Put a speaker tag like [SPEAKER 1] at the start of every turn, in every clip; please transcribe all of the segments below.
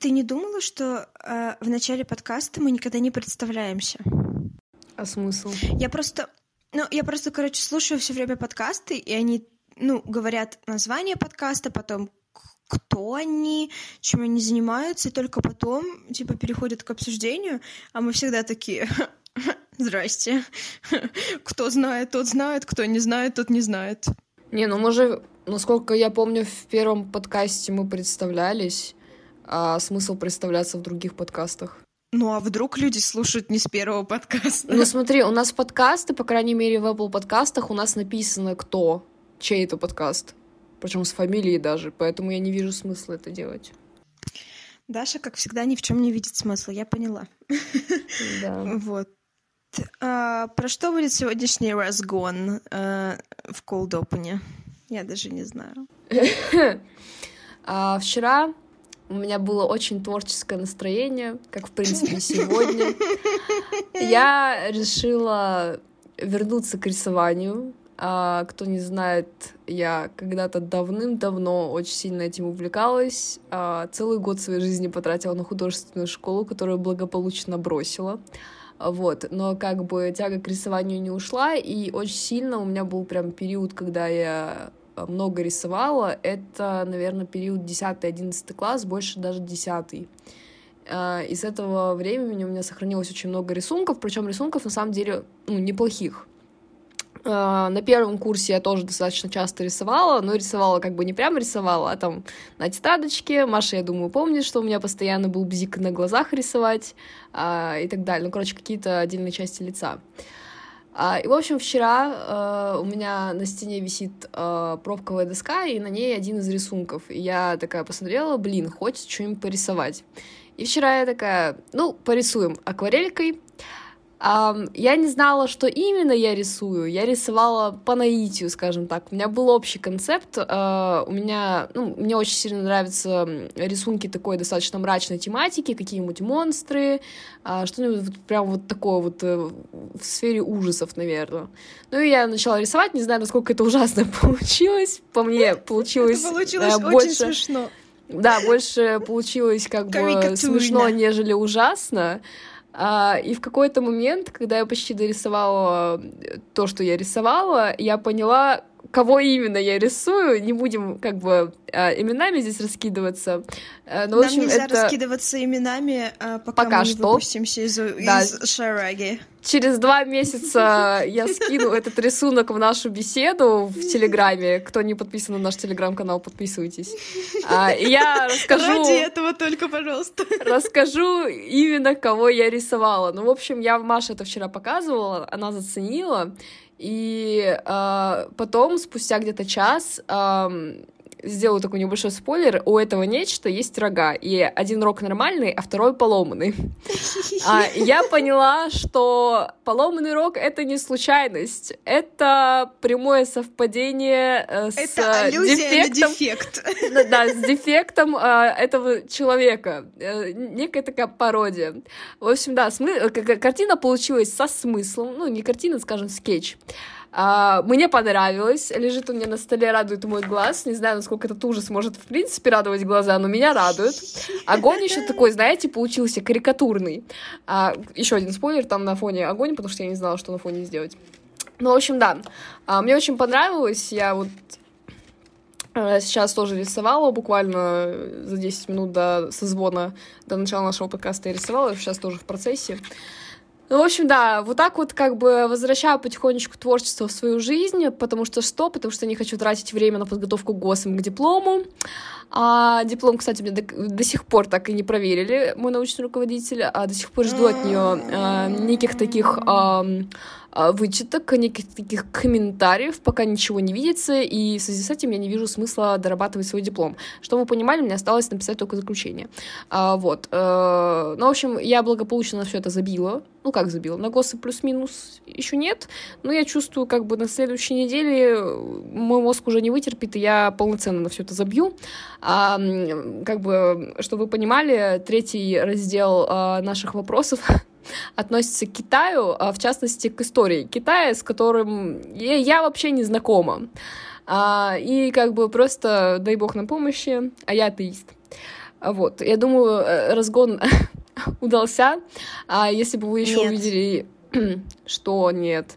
[SPEAKER 1] Ты не думала, что э, в начале подкаста мы никогда не представляемся?
[SPEAKER 2] А смысл?
[SPEAKER 1] Я просто, ну, я просто, короче, слушаю все время подкасты, и они, ну, говорят название подкаста, потом кто они, чем они занимаются, и только потом, типа, переходят к обсуждению, а мы всегда такие, здрасте, кто знает, тот знает, кто не знает, тот не знает.
[SPEAKER 2] Не, ну мы же, насколько я помню, в первом подкасте мы представлялись, а смысл представляться в других подкастах?
[SPEAKER 1] Ну а вдруг люди слушают не с первого подкаста?
[SPEAKER 2] Ну смотри, у нас подкасты, по крайней мере в Apple подкастах у нас написано кто, чей это подкаст. Причем с фамилией даже, поэтому я не вижу смысла это делать.
[SPEAKER 1] Даша, как всегда, ни в чем не видит смысла, я поняла.
[SPEAKER 2] Да.
[SPEAKER 1] Вот. А, про что будет сегодняшний разгон а, в Open? Я даже не знаю.
[SPEAKER 2] а, вчера у меня было очень творческое настроение, как, в принципе, сегодня. Я решила вернуться к рисованию. А, кто не знает, я когда-то давным-давно очень сильно этим увлекалась. А, целый год своей жизни потратила на художественную школу, которую благополучно бросила. Вот, но как бы тяга к рисованию не ушла, и очень сильно у меня был прям период, когда я много рисовала, это, наверное, период 10-11 класс, больше даже 10 э, и с этого времени у меня сохранилось очень много рисунков, причем рисунков на самом деле ну, неплохих. А, на первом курсе я тоже достаточно часто рисовала, но рисовала как бы не прямо рисовала, а там на тетрадочке. Маша, я думаю, помнит, что у меня постоянно был бзик на глазах рисовать а, и так далее. Ну, короче, какие-то отдельные части лица. И, в общем, вчера а, у меня на стене висит а, пробковая доска, и на ней один из рисунков. И я такая посмотрела, блин, хочется что-нибудь порисовать. И вчера я такая, ну, порисуем акварелькой. Я не знала, что именно я рисую. Я рисовала по наитию, скажем так. У меня был общий концепт. Uh, у меня, ну, мне очень сильно нравятся рисунки такой достаточно мрачной тематики, какие-нибудь монстры, uh, что-нибудь вот, прям вот такое вот uh, в сфере ужасов, наверное. Ну и я начала рисовать, не знаю, насколько это ужасно получилось. По мне получилось,
[SPEAKER 1] получилось uh, больше... очень смешно.
[SPEAKER 2] Да, больше получилось как бы смешно, нежели ужасно. А, и в какой-то момент, когда я почти дорисовала э, то, что я рисовала, я поняла, кого именно я рисую, не будем как бы э, именами здесь раскидываться.
[SPEAKER 1] Э, но, Нам в общем, нельзя это... раскидываться именами, э, пока, пока мы не что. выпустимся из, да. из Шараги.
[SPEAKER 2] Через два месяца я скину этот рисунок в нашу беседу в Телеграме. Кто не подписан на наш Телеграм-канал, подписывайтесь. А, и я расскажу...
[SPEAKER 1] Ради этого только, пожалуйста.
[SPEAKER 2] Расскажу именно, кого я рисовала. Ну, в общем, я Маше это вчера показывала, она заценила. И э, потом, спустя где-то час, э, сделаю такой небольшой спойлер, у этого нечто есть рога, и один рог нормальный, а второй поломанный. А, я поняла, что поломанный рог — это не случайность, это прямое совпадение э, с это дефектом...
[SPEAKER 1] На дефект.
[SPEAKER 2] Да, с дефектом э, этого человека. Э, некая такая пародия. В общем, да, смы... картина получилась со смыслом, ну, не картина, скажем, скетч. А, мне понравилось. Лежит у меня на столе, радует мой глаз. Не знаю, насколько этот ужас может, в принципе, радовать глаза, но меня радует. Огонь еще такой, знаете, получился карикатурный. А, еще один спойлер, там на фоне огонь, потому что я не знала, что на фоне сделать. Ну, в общем, да. А, мне очень понравилось. Я вот э, Сейчас тоже рисовала, буквально за 10 минут до созвона, до начала нашего подкаста я рисовала, сейчас тоже в процессе. Ну, в общем, да, вот так вот как бы возвращаю потихонечку творчество в свою жизнь, потому что что? Потому что не хочу тратить время на подготовку к к диплому. А диплом, кстати, мне до, до сих пор так и не проверили, мой научный руководитель, а до сих пор жду от нее а, неких таких... А, вычеток, неких таких комментариев, пока ничего не видится, и в связи с этим я не вижу смысла дорабатывать свой диплом. Чтобы вы понимали, мне осталось написать только заключение. А, вот. А, ну, в общем, я благополучно все это забила. Ну, как забила? На ГОСы плюс-минус еще нет, но я чувствую, как бы на следующей неделе мой мозг уже не вытерпит, и я полноценно на все это забью. А, как бы, чтобы вы понимали, третий раздел а, наших вопросов относится к Китаю, а в частности к истории Китая, с которым я, вообще не знакома. А, и как бы просто дай бог на помощи, а я атеист. Вот, я думаю, э, разгон удался. А если бы вы еще
[SPEAKER 1] Нет.
[SPEAKER 2] увидели, что нет,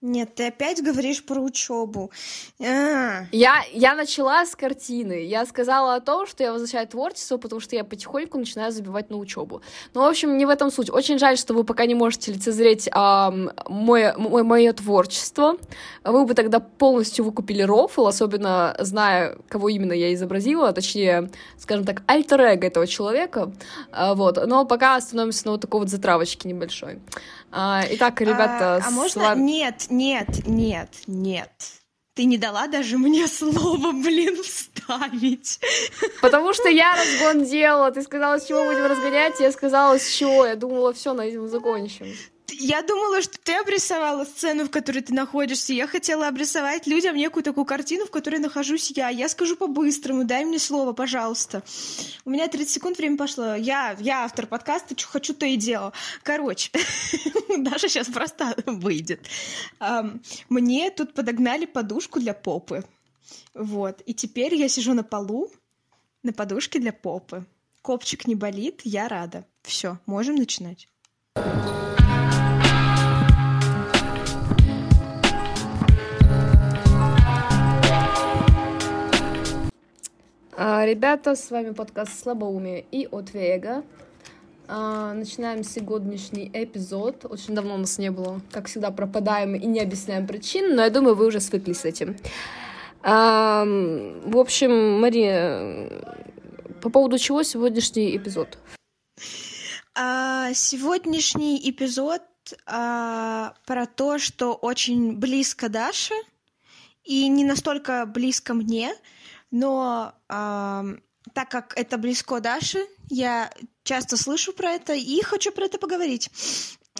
[SPEAKER 1] Нет, ты опять говоришь про учебу. А,
[SPEAKER 2] Я, я начала с картины. Я сказала о том, что я возвращаю творчество, потому что я потихоньку начинаю забивать на учебу. Ну, в общем, не в этом суть. Очень жаль, что вы пока не можете лицезреть ам, мое, мое, мое творчество. Вы бы тогда полностью выкупили рофл, особенно зная, кого именно я изобразила, точнее, скажем так, альтер-эго этого человека. А, вот. Но пока остановимся на вот такой вот затравочке небольшой. А, итак, ребята,
[SPEAKER 1] а, а можно?
[SPEAKER 2] вами-
[SPEAKER 1] Нет, нет, нет, нет. Ты не дала даже мне слово, блин, вставить.
[SPEAKER 2] Потому что я разгон делала. Ты сказала, с чего будем разгонять, я сказала, с чего. Я думала, все, на этом закончим.
[SPEAKER 1] Я думала, что ты обрисовала сцену, в которой ты находишься. Я хотела обрисовать людям некую такую картину, в которой нахожусь я. Я скажу по-быстрому, дай мне слово, пожалуйста. У меня 30 секунд время пошло. Я, я автор подкаста, что хочу, то и делаю. Короче, даже сейчас просто выйдет. Мне тут подогнали подушку для попы. Вот. И теперь я сижу на полу на подушке для попы. Копчик не болит, я рада. Все, можем начинать.
[SPEAKER 2] Ребята, с вами подкаст «Слабоумие» и от Вега. А, Начинаем сегодняшний эпизод. Очень давно нас не было. Как всегда, пропадаем и не объясняем причин, но я думаю, вы уже свыкли с этим. А, В общем, Мария, по поводу чего сегодняшний эпизод?
[SPEAKER 1] А, сегодняшний эпизод про то, что очень близко Даше и не настолько близко мне, но а, так как это близко Даше, я часто слышу про это и хочу про это поговорить.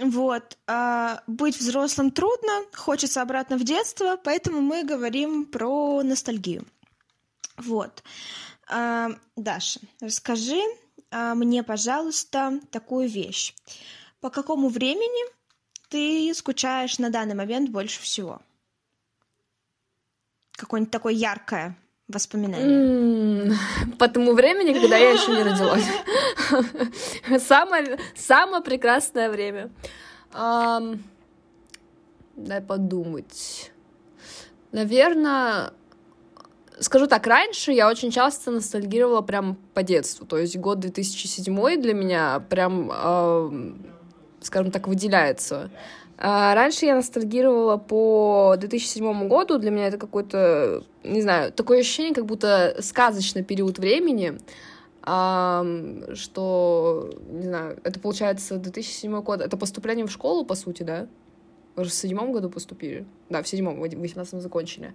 [SPEAKER 1] Вот. а, быть взрослым трудно, хочется обратно в детство, поэтому мы говорим про ностальгию. Вот. А, Даша, расскажи а, мне, пожалуйста, такую вещь. По какому времени ты скучаешь на данный момент больше всего? Какое-нибудь такое яркое воспоминание.
[SPEAKER 2] М, По тому времени, когда я еще не родилась. Самое, самое прекрасное время. Ам, дай подумать. Наверное, скажу так, раньше я очень часто ностальгировала прям по детству. То есть год 2007 для меня прям, ам, скажем так, выделяется. А Раньше я ностальгировала по 2007 году. Для меня это какой-то, не знаю, такое ощущение, как будто сказочный период времени, что, не знаю, это получается 2007 год. Это поступление в школу, по сути, да? В седьмом году поступили? Да, в седьмом, в 18 закончили.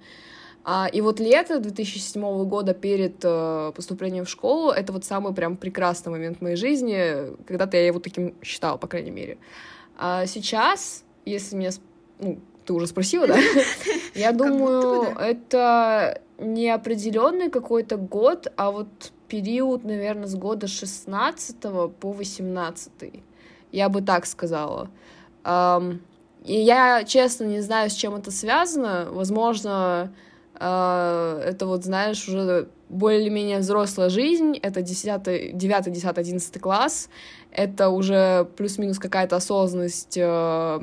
[SPEAKER 2] А, и вот лето 2007 года перед э, поступлением в школу, это вот самый прям прекрасный момент в моей жизни. Когда-то я его таким считала, по крайней мере. А сейчас, если меня... Ну, ты уже спросила, да? Я думаю, это не определенный какой-то год, а вот период, наверное, с года 16 по 18. Я бы так сказала. И я, честно, не знаю, с чем это связано. Возможно, а, это вот, знаешь, уже более-менее взрослая жизнь. Это 10, 9, 10, 11 класс. Это уже плюс-минус какая-то осознанность э,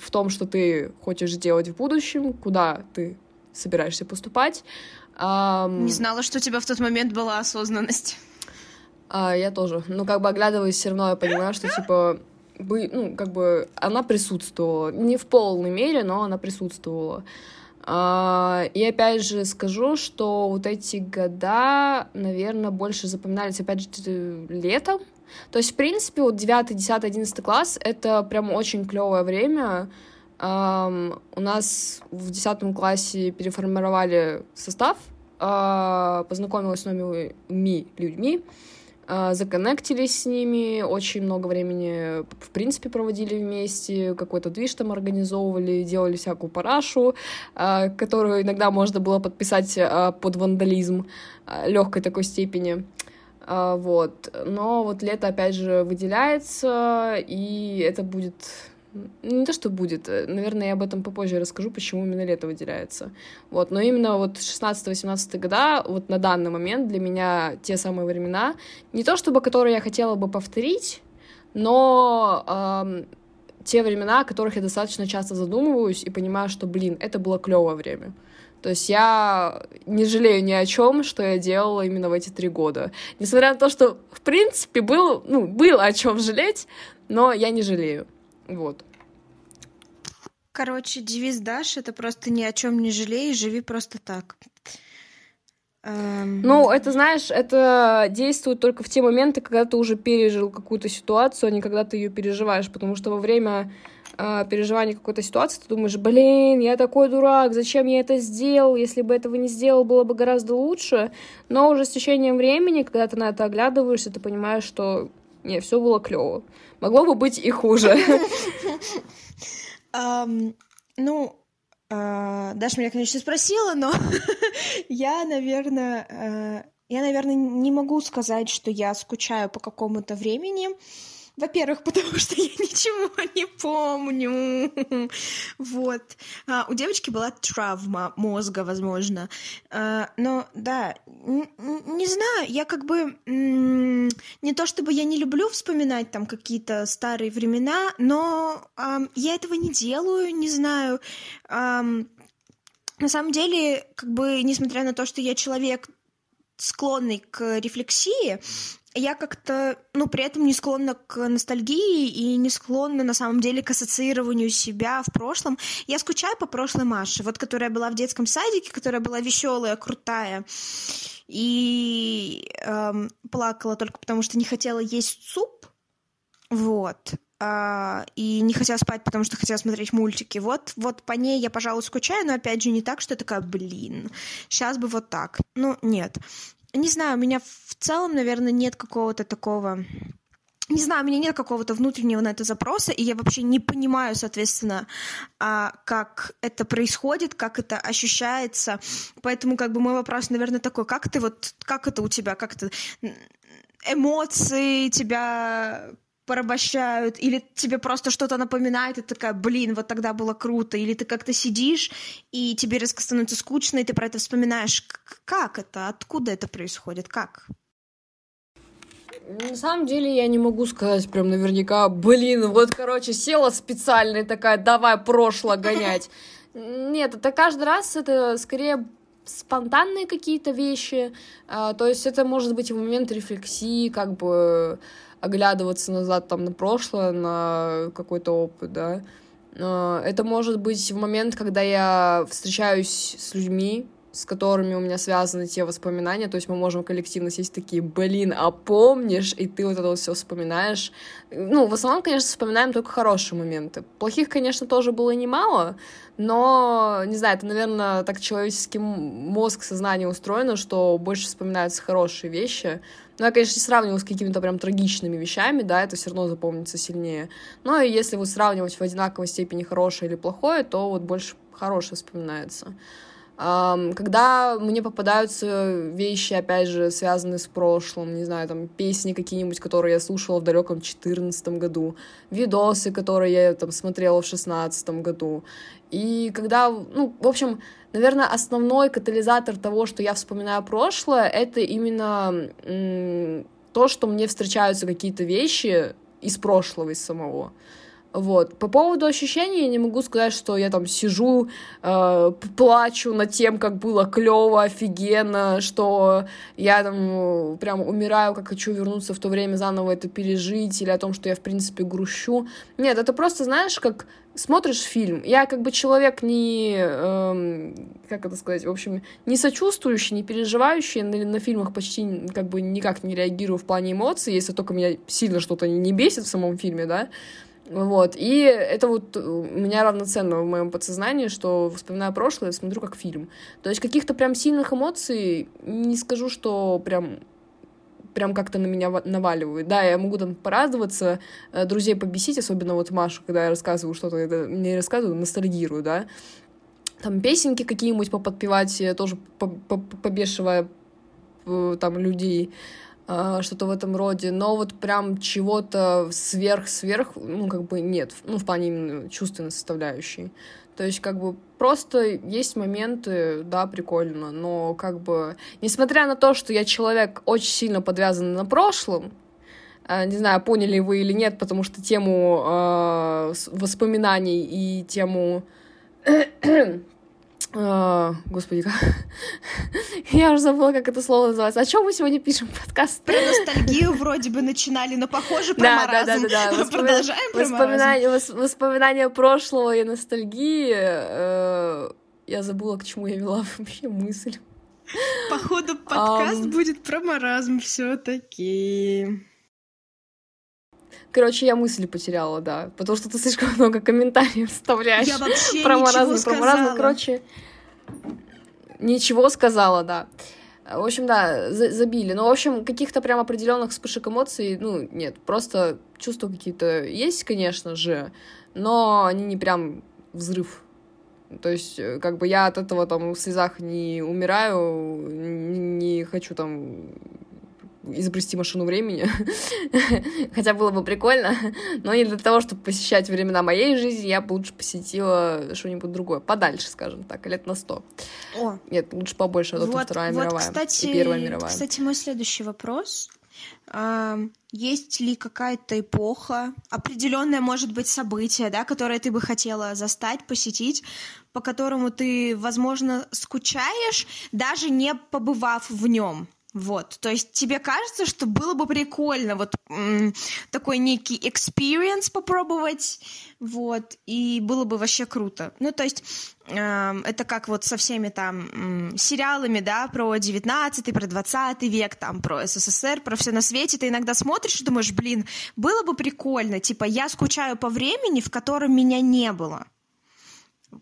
[SPEAKER 2] в том, что ты хочешь делать в будущем, куда ты собираешься поступать. Ам,
[SPEAKER 1] Не знала, что у тебя в тот момент была осознанность.
[SPEAKER 2] а, я тоже. Но как бы оглядываясь, все равно я понимаю, что типа бы, ну, как бы она присутствовала. Не в полной мере, но она присутствовала. А, и опять же скажу, что вот эти года, наверное, больше запоминались, опять же, летом. То есть, в принципе, вот 9, 10, 11 класс — это прям очень клевое время. Ам, у нас в 10 классе переформировали состав, а, познакомилась с новыми людьми, а, законнектились с ними, очень много времени, в принципе, проводили вместе, какой-то движ там организовывали, делали всякую парашу, а, которую иногда можно было подписать под вандализм легкой такой степени. А, Вот. Но вот лето, опять же, выделяется, и это будет Не то, что будет. Э, наверное, я об этом попозже расскажу, почему именно лето выделяется. Вот. Но именно вот 16-18 года, вот на данный момент для меня те самые времена, не то чтобы которые я хотела бы повторить, но эм, те времена, о которых я достаточно часто задумываюсь и понимаю, что, блин, это было клевое время. То есть я не жалею ни о чем, что я делала именно в эти три года. Несмотря на то, что, в принципе, был, ну, было о чем жалеть, но я не жалею. Вот.
[SPEAKER 1] Короче, девиз Даш это просто ни о чем не жалей, живи просто так.
[SPEAKER 2] Эм... Ну, это, знаешь, это действует только в те моменты, когда ты уже пережил какую-то ситуацию, а не когда ты ее переживаешь, потому что во время э, переживания какой-то ситуации ты думаешь, блин, я такой дурак, зачем я это сделал, если бы этого не сделал, было бы гораздо лучше, но уже с течением времени, когда ты на это оглядываешься, ты понимаешь, что не, все было клево. Могло бы быть и хуже.
[SPEAKER 1] Ну, Uh, Даша меня, конечно, спросила, но я, наверное, uh, я, наверное, не могу сказать, что я скучаю по какому-то времени. Во-первых, потому что я ничего не помню. вот. А, у девочки была травма мозга, возможно. А, но да, не знаю, я как бы не то чтобы я не люблю вспоминать там какие-то старые времена, но а, я этого не делаю, не знаю. А, на самом деле, как бы, несмотря на то, что я человек склонный к рефлексии, я как-то, ну, при этом не склонна к ностальгии и не склонна, на самом деле, к ассоциированию себя в прошлом. Я скучаю по прошлой Маше, вот которая была в детском садике, которая была веселая, крутая, и эм, плакала только потому, что не хотела есть суп, вот, а, и не хотела спать, потому что хотела смотреть мультики. Вот, вот по ней я, пожалуй, скучаю, но опять же не так, что я такая, блин, сейчас бы вот так. Ну, нет не знаю, у меня в целом, наверное, нет какого-то такого не знаю, у меня нет какого-то внутреннего на это запроса, и я вообще не понимаю, соответственно, а, как это происходит, как это ощущается. Поэтому, как бы, мой вопрос, наверное, такой, как ты вот, как это у тебя, как это, эмоции тебя порабощают, или тебе просто что-то напоминает, и ты такая, блин, вот тогда было круто, или ты как-то сидишь, и тебе резко становится скучно, и ты про это вспоминаешь. Как это? Откуда это происходит? Как?
[SPEAKER 2] На самом деле я не могу сказать прям наверняка, блин, вот, короче, села специально и такая, давай прошлое гонять. Нет, это каждый раз это скорее спонтанные какие-то вещи, а, то есть это может быть в момент рефлексии, как бы оглядываться назад там на прошлое, на какой-то опыт, да. Это может быть в момент, когда я встречаюсь с людьми, с которыми у меня связаны те воспоминания, то есть мы можем коллективно сесть такие, блин, а помнишь, и ты вот это вот все вспоминаешь. Ну, в основном, конечно, вспоминаем только хорошие моменты. Плохих, конечно, тоже было немало, но, не знаю, это, наверное, так человеческий мозг, сознание устроено, что больше вспоминаются хорошие вещи. Ну, я, конечно, не сравниваю с какими-то прям трагичными вещами, да, это все равно запомнится сильнее. Но если вот сравнивать в одинаковой степени хорошее или плохое, то вот больше хорошее вспоминается. Когда мне попадаются вещи, опять же, связанные с прошлым, не знаю, там, песни какие-нибудь, которые я слушала в далеком 2014 году, видосы, которые я там смотрела в 2016 году. И когда, ну, в общем, наверное, основной катализатор того, что я вспоминаю прошлое, это именно то, что мне встречаются какие-то вещи из прошлого, из самого. Вот. По поводу ощущений я не могу сказать, что я там сижу, э, плачу над тем, как было клево, офигенно, что я там э, прям умираю, как хочу вернуться в то время, заново это пережить, или о том, что я, в принципе, грущу. Нет, это просто, знаешь, как смотришь фильм. Я как бы человек не, э, как это сказать, в общем, не сочувствующий, не переживающий, на, на фильмах почти как бы никак не реагирую в плане эмоций, если только меня сильно что-то не бесит в самом фильме, да, вот, и это вот у меня равноценно в моем подсознании, что вспоминая прошлое, смотрю как фильм. То есть каких-то прям сильных эмоций не скажу, что прям прям как-то на меня наваливают. Да, я могу там порадоваться, э, друзей побесить, особенно вот Машу, когда я рассказываю что-то, это мне рассказываю, ностальгирую, да. Там песенки какие-нибудь поподпевать, тоже побешивая э, там людей. А, что-то в этом роде, но вот прям чего-то сверх-сверх, ну, как бы нет, ну, в плане именно чувственной составляющей. То есть, как бы, просто есть моменты, да, прикольно, но, как бы, несмотря на то, что я человек очень сильно подвязан на прошлом, а, не знаю, поняли вы или нет, потому что тему э, воспоминаний и тему Uh, господи, как... я уже забыла, как это слово называется. О чем мы сегодня пишем подкаст?
[SPEAKER 1] Про ностальгию вроде бы начинали, но похоже про да, маразм. Да, да, да, да. Продолжаем про
[SPEAKER 2] воспоминания, маразм. Воспоминания прошлого и ностальгии. Uh, я забыла, к чему я вела вообще мысль.
[SPEAKER 1] Походу, подкаст um... будет про маразм все таки
[SPEAKER 2] Короче, я мысли потеряла, да. Потому что ты слишком много комментариев вставляешь.
[SPEAKER 1] Я вообще про маразм, про маразм.
[SPEAKER 2] Короче, ничего сказала, да. В общем, да, забили. Но, в общем, каких-то прям определенных вспышек эмоций, ну, нет. Просто чувства какие-то есть, конечно же, но они не прям взрыв. То есть, э, как бы я от этого там в слезах не умираю, не хочу там изобрести машину времени, хотя было бы прикольно, но не для того, чтобы посещать времена моей жизни, я бы лучше посетила что-нибудь другое, подальше, скажем так, лет на сто.
[SPEAKER 1] О.
[SPEAKER 2] Нет, лучше побольше, а то вот, Вторая вот, мировая
[SPEAKER 1] кстати,
[SPEAKER 2] и Первая мировая.
[SPEAKER 1] Кстати, мой следующий вопрос. Есть ли какая-то эпоха, определенное, может быть, событие, да, которое ты бы хотела застать, посетить, по которому ты, возможно, скучаешь, даже не побывав в нем? Вот, то есть тебе кажется, что было бы прикольно вот м- такой некий experience попробовать, вот, и было бы вообще круто. Ну, то есть э, это как вот со всеми там э, сериалами, да, про 19 про 20 век, там, про СССР, про все на свете, ты иногда смотришь и думаешь, блин, было бы прикольно, типа, я скучаю по времени, в котором меня не было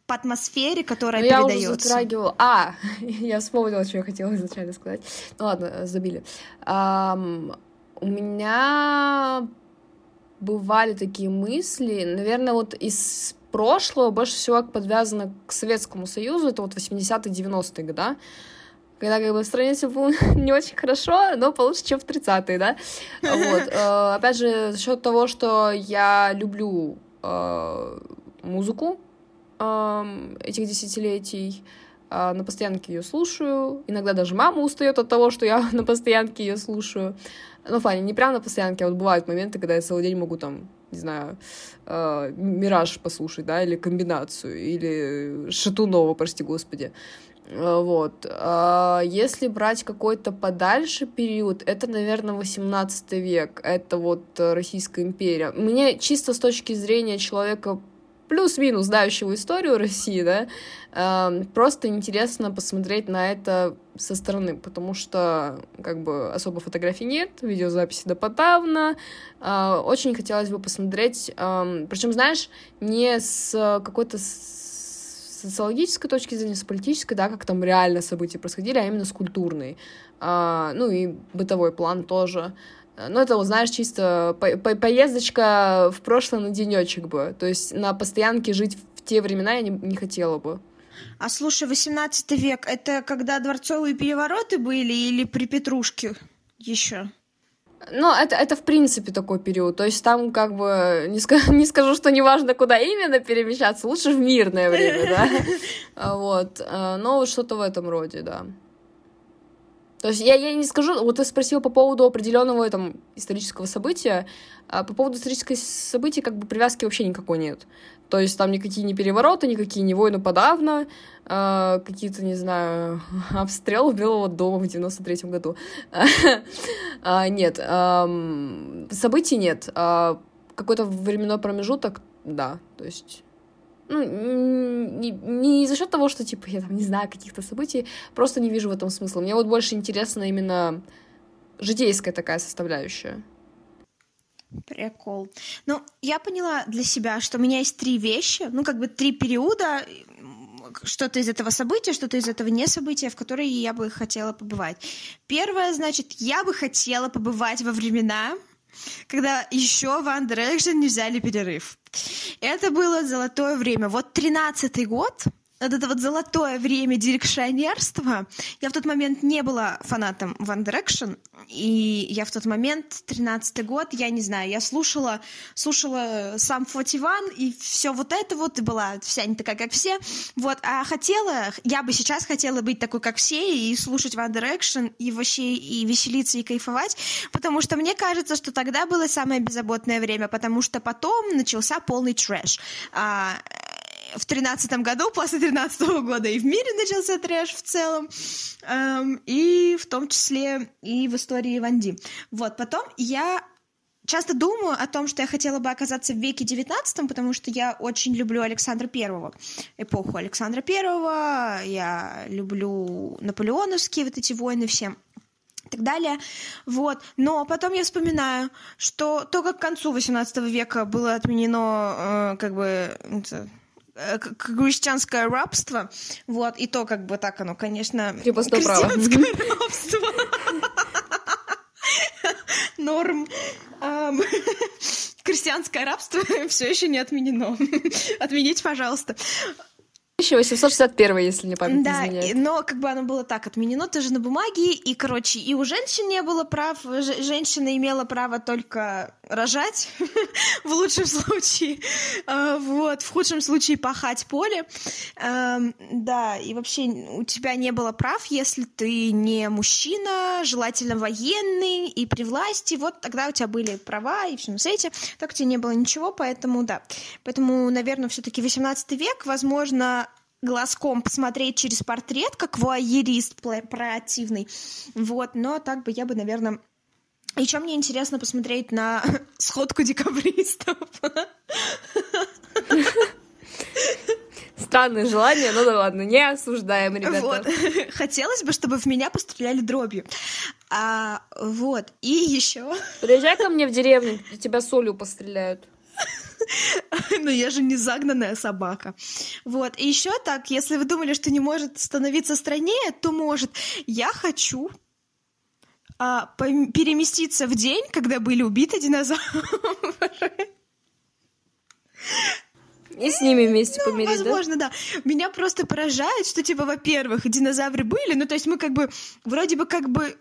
[SPEAKER 1] по атмосфере, которая ну, передается. Я уже
[SPEAKER 2] затрагивала. А, я вспомнила, что я хотела изначально сказать. Ну ладно, забили. Um, у меня бывали такие мысли, наверное, вот из прошлого больше всего подвязано к Советскому Союзу, это вот 80-е, 90-е года, когда как бы в стране все было не очень хорошо, но получше, чем в 30-е, да. Вот. Э, опять же, за счет того, что я люблю э, музыку, этих десятилетий. А, на постоянке ее слушаю. Иногда даже мама устает от того, что я на постоянке ее слушаю. Ну, Фаня, не прям на постоянке, а вот бывают моменты, когда я целый день могу там, не знаю, э, Мираж послушать, да, или комбинацию, или Шатунова, прости господи. А, вот. Если брать какой-то подальше период, это, наверное, 18 век. Это вот Российская империя. Мне чисто с точки зрения человека плюс-минус знающего историю России, да, э, просто интересно посмотреть на это со стороны, потому что как бы особо фотографий нет, видеозаписи допотавно, э, очень хотелось бы посмотреть, э, причем, знаешь, не с какой-то социологической точки зрения, с политической, да, как там реально события происходили, а именно с культурной. А, ну и бытовой план тоже. Ну, это, знаешь, чисто по по поездочка в прошлое на денечек бы. То есть на постоянке жить в те времена я не, не хотела бы.
[SPEAKER 1] А слушай, 18 век, это когда дворцовые перевороты были или при Петрушке еще?
[SPEAKER 2] Ну, это, это в принципе такой период. То есть там как бы не, ска- не скажу, что неважно, куда именно перемещаться, лучше в мирное время, да. Вот. Э, но что-то в этом роде, да. То есть я, я не скажу, вот ты спросил по поводу определенного там исторического события, а по поводу исторического события как бы привязки вообще никакой нет. То есть там никакие не перевороты, никакие не войны подавно, э, какие-то, не знаю, обстрелы Белого дома в 93-м году. а, нет, событий нет. А какой-то временной промежуток, да, то есть ну, не, не за счет того, что, типа, я там не знаю каких-то событий, просто не вижу в этом смысла. Мне вот больше интересна именно житейская такая составляющая.
[SPEAKER 1] Прикол. Ну, я поняла для себя, что у меня есть три вещи, ну, как бы три периода, что-то из этого события, что-то из этого не события, в которые я бы хотела побывать. Первое, значит, я бы хотела побывать во времена, когда еще One Direction не взяли перерыв. Это было золотое время. Вот тринадцатый год, вот это вот золотое время дирекшионерства. Я в тот момент не была фанатом One Direction, и я в тот момент, 13-й год, я не знаю, я слушала, слушала Sum 41, и все вот это вот, и была вся не такая, как все, вот, а хотела, я бы сейчас хотела быть такой, как все, и слушать One Direction, и вообще, и веселиться, и кайфовать, потому что мне кажется, что тогда было самое беззаботное время, потому что потом начался полный трэш. А, в тринадцатом году, после тринадцатого года и в мире начался трэш в целом, эм, и в том числе и в истории Ванди. Вот, потом я часто думаю о том, что я хотела бы оказаться в веке девятнадцатом, потому что я очень люблю Александра Первого, эпоху Александра Первого, я люблю наполеоновские вот эти войны все и так далее. Вот. Но потом я вспоминаю, что то, как к концу XVIII века было отменено э, как бы это, крестьянское рабство, вот, и то, как бы так оно, конечно...
[SPEAKER 2] Крепостное право.
[SPEAKER 1] рабство. Норм. Крестьянское рабство все еще не отменено. Отмените, пожалуйста.
[SPEAKER 2] 1861, если не память
[SPEAKER 1] да,
[SPEAKER 2] не изменяет.
[SPEAKER 1] но как бы оно было так отменено тоже на бумаге, и, короче, и у женщин не было прав, Ж- женщина имела право только рожать, в лучшем случае, а, вот, в худшем случае пахать поле, эм, да, и вообще у тебя не было прав, если ты не мужчина, желательно военный и при власти, вот тогда у тебя были права и все на свете, так у тебя не было ничего, поэтому, да, поэтому, наверное, все-таки 18 век, возможно, глазком посмотреть через портрет, как вуайерист проактивный. Вот, но так бы я бы, наверное... Еще мне интересно посмотреть на сходку декабристов.
[SPEAKER 2] Странное желание, но да ладно, не осуждаем, ребята.
[SPEAKER 1] Вот. Хотелось бы, чтобы в меня постреляли дробью. А, вот. И еще...
[SPEAKER 2] Приезжай ко мне в деревню, тебя солью постреляют.
[SPEAKER 1] Но я же не загнанная собака. Вот. И еще так, если вы думали, что не может становиться страннее, то может. Я хочу а, переместиться в день, когда были убиты динозавры.
[SPEAKER 2] И с ними вместе
[SPEAKER 1] ну,
[SPEAKER 2] помирить,
[SPEAKER 1] возможно, да? да. Меня просто поражает, что, типа, во-первых, динозавры были, ну, то есть мы как бы, вроде бы как бы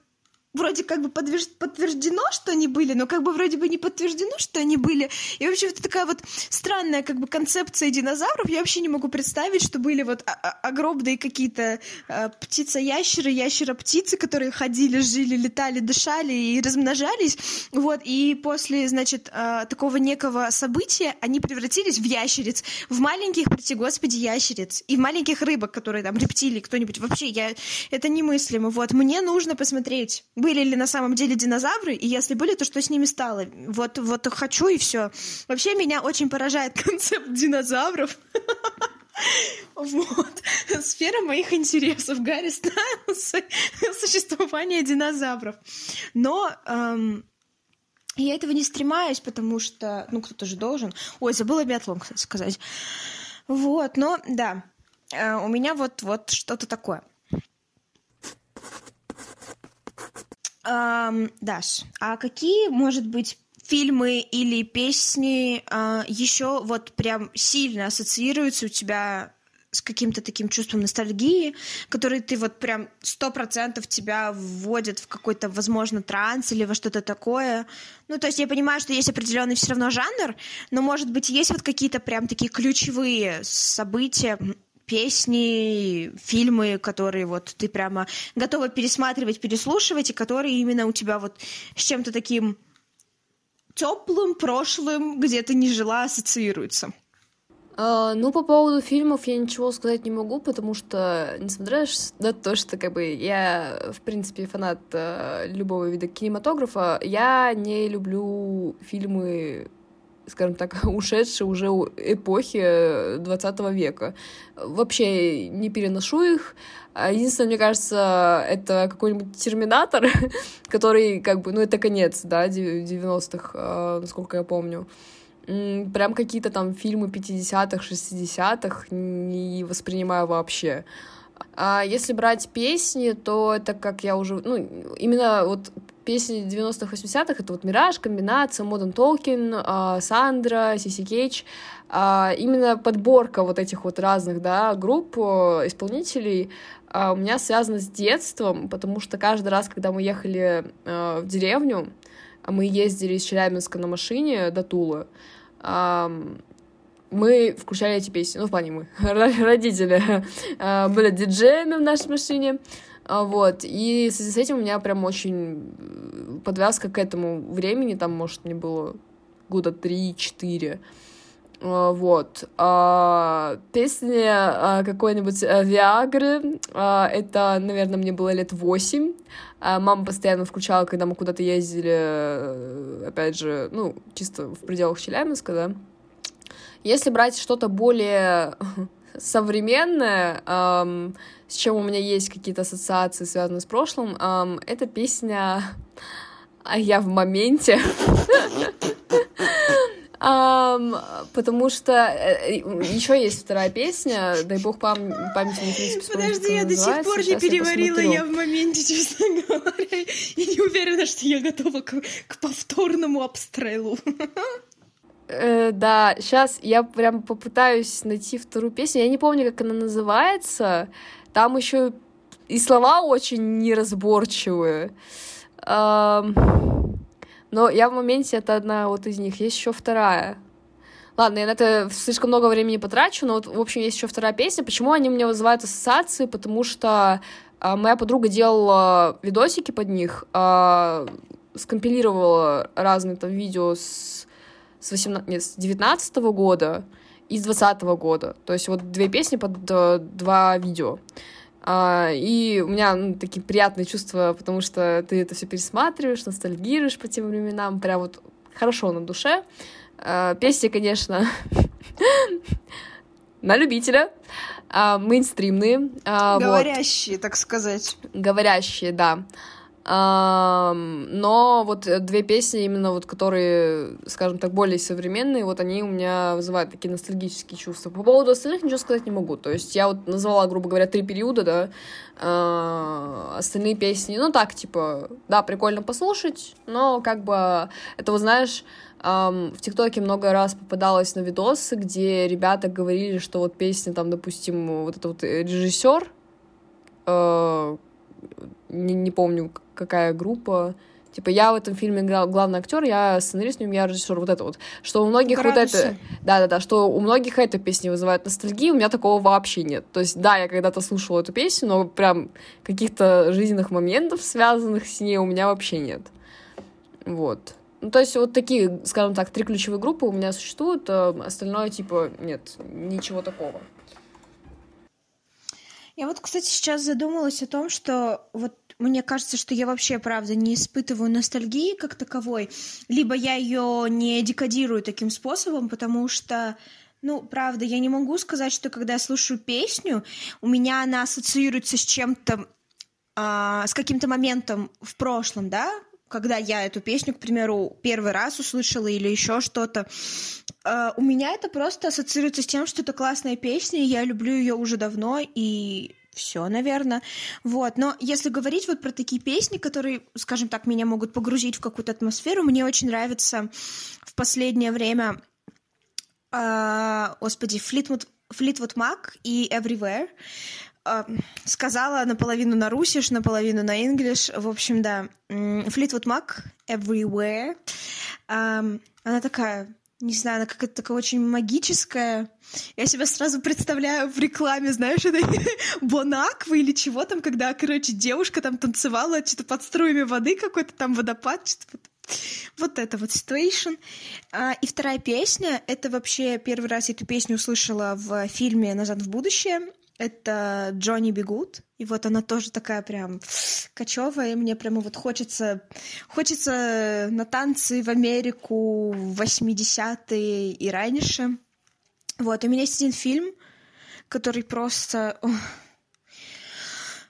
[SPEAKER 1] вроде как бы подтверждено, что они были, но как бы вроде бы не подтверждено, что они были. И вообще вот такая вот странная как бы концепция динозавров. Я вообще не могу представить, что были вот огромные какие-то э, птица-ящеры, ящера-птицы, которые ходили, жили, летали, дышали и размножались. Вот, и после, значит, э, такого некого события они превратились в ящериц, в маленьких, прости господи, ящериц, и в маленьких рыбок, которые там, рептилии, кто-нибудь. Вообще, я... это немыслимо. Вот, мне нужно посмотреть были ли на самом деле динозавры, и если были, то что с ними стало? Вот, вот хочу и все. Вообще меня очень поражает концепт динозавров. Вот. Сфера моих интересов. Гарри Стайлз. Существование динозавров. Но эм, я этого не стремаюсь, потому что, ну, кто-то же должен. Ой, забыла биатлон, кстати, сказать. Вот, но, да, э, у меня вот, вот что-то такое. Эм, Даш, а какие, может быть, фильмы или песни э, еще вот прям сильно ассоциируются у тебя с каким-то таким чувством ностальгии, который ты вот прям сто процентов тебя вводит в какой-то, возможно, транс или во что-то такое. Ну, то есть я понимаю, что есть определенный все равно жанр, но, может быть, есть вот какие-то прям такие ключевые события, песни, фильмы, которые вот ты прямо готова пересматривать, переслушивать, и которые именно у тебя вот с чем-то таким теплым прошлым, где ты не жила, ассоциируются?
[SPEAKER 2] Uh, ну, по поводу фильмов я ничего сказать не могу, потому что, несмотря на то, что как бы я, в принципе, фанат uh, любого вида кинематографа, я не люблю фильмы скажем так, ушедшие уже эпохи 20 века. Вообще не переношу их. А единственное, мне кажется, это какой-нибудь терминатор, который, как бы, ну, это конец, да, 90-х, а, насколько я помню. Прям какие-то там фильмы 50-х, 60-х не воспринимаю вообще. А если брать песни, то это как я уже, ну, именно вот песни 90-х, 80-х, это вот «Мираж», «Комбинация», «Модern Talking», «Сандра», «Сиси Кейдж», именно подборка вот этих вот разных, да, групп исполнителей у меня связана с детством, потому что каждый раз, когда мы ехали в деревню, мы ездили из Челябинска на машине до Тулы, мы включали эти песни, ну, в плане мы, родители, а, были диджеями в нашей машине, а, вот, и в связи с этим у меня прям очень э, подвязка к этому времени, там, может, мне было года три-четыре, а, вот. А, песня какой-нибудь э, Виагры, это, наверное, мне было лет восемь. Мама постоянно включала, когда мы куда-то ездили, э, опять же, ну, чисто в пределах Челябинска, да. Если брать что-то более современное, эм, с чем у меня есть какие-то ассоциации, связанные с прошлым, эм, это песня «А я в моменте». Um, потому что э, еще есть вторая песня, дай бог пам памяти не принципе
[SPEAKER 1] Подожди, я до сих пор не переварила, я, я в моменте, честно говоря, и не уверена, что я готова к, к повторному обстрелу.
[SPEAKER 2] Э, да, сейчас я прям попытаюсь найти вторую песню. Я не помню, как она называется. Там еще и слова очень неразборчивые. Эм... Но я в моменте это одна вот из них. Есть еще вторая. Ладно, я на это слишком много времени потрачу, но вот, в общем, есть еще вторая песня. Почему они у меня вызывают ассоциации? Потому что э, моя подруга делала видосики под них, э, скомпилировала разные там видео с с, 18, нет, с 19 -го года и с 20 -го года. То есть вот две песни под э, два видео. А, и у меня ну, такие приятные чувства, потому что ты это все пересматриваешь, ностальгируешь по тем временам, прям вот хорошо на душе. А, песни, конечно, на любителя, а, мейнстримные.
[SPEAKER 1] А, Говорящие, вот. так сказать.
[SPEAKER 2] Говорящие, да но вот э, две песни, именно вот которые, скажем так, более современные, вот они у меня вызывают такие ностальгические чувства. По поводу остальных ничего сказать не могу. То есть я вот назвала, грубо говоря, три периода, да, а, остальные песни, ну так, типа, да, прикольно послушать, но как бы это, вот знаешь, Um, в ТикТоке много раз попадалось на видосы, где ребята говорили, что вот песня, там, допустим, вот этот вот режиссер, uh, не, не помню, какая группа. Типа, я в этом фильме играл главный актер, я сценарист, у меня режиссер, вот это вот. Что у многих Градусы. вот это... Да-да-да, что у многих эта песня вызывает ностальгию, у меня такого вообще нет. То есть, да, я когда-то слушала эту песню, но прям каких-то жизненных моментов, связанных с ней, у меня вообще нет. Вот. Ну, то есть вот такие, скажем так, три ключевые группы у меня существуют, а остальное, типа, нет, ничего такого.
[SPEAKER 1] Я вот, кстати, сейчас задумалась о том, что вот мне кажется, что я вообще, правда, не испытываю ностальгии как таковой, либо я ее не декодирую таким способом, потому что ну, правда, я не могу сказать, что когда я слушаю песню, у меня она ассоциируется с чем-то, э, с каким-то моментом в прошлом, да, когда я эту песню, к примеру, первый раз услышала или еще что-то. Э, у меня это просто ассоциируется с тем, что это классная песня, и я люблю ее уже давно, и все, наверное. Вот. Но если говорить вот про такие песни, которые, скажем так, меня могут погрузить в какую-то атмосферу, мне очень нравится в последнее время, э, господи, Флитвуд, Флитвуд Мак и Everywhere. Э, сказала наполовину на русиш, наполовину на инглиш. В общем, да. Флитвуд Мак, Everywhere. Она такая не знаю, она какая-то такая очень магическая. Я себя сразу представляю в рекламе, знаешь, это Бонаквы или чего там, когда, короче, девушка там танцевала что-то под струями воды, какой-то там водопад, что-то вот это вот situation. А, и вторая песня, это вообще первый раз я эту песню услышала в фильме «Назад в будущее». Это Джонни Бигут. И вот она тоже такая прям кочевая, и мне прямо вот хочется, хочется на танцы в Америку в 80-е и раньше. Вот, у меня есть один фильм, который просто...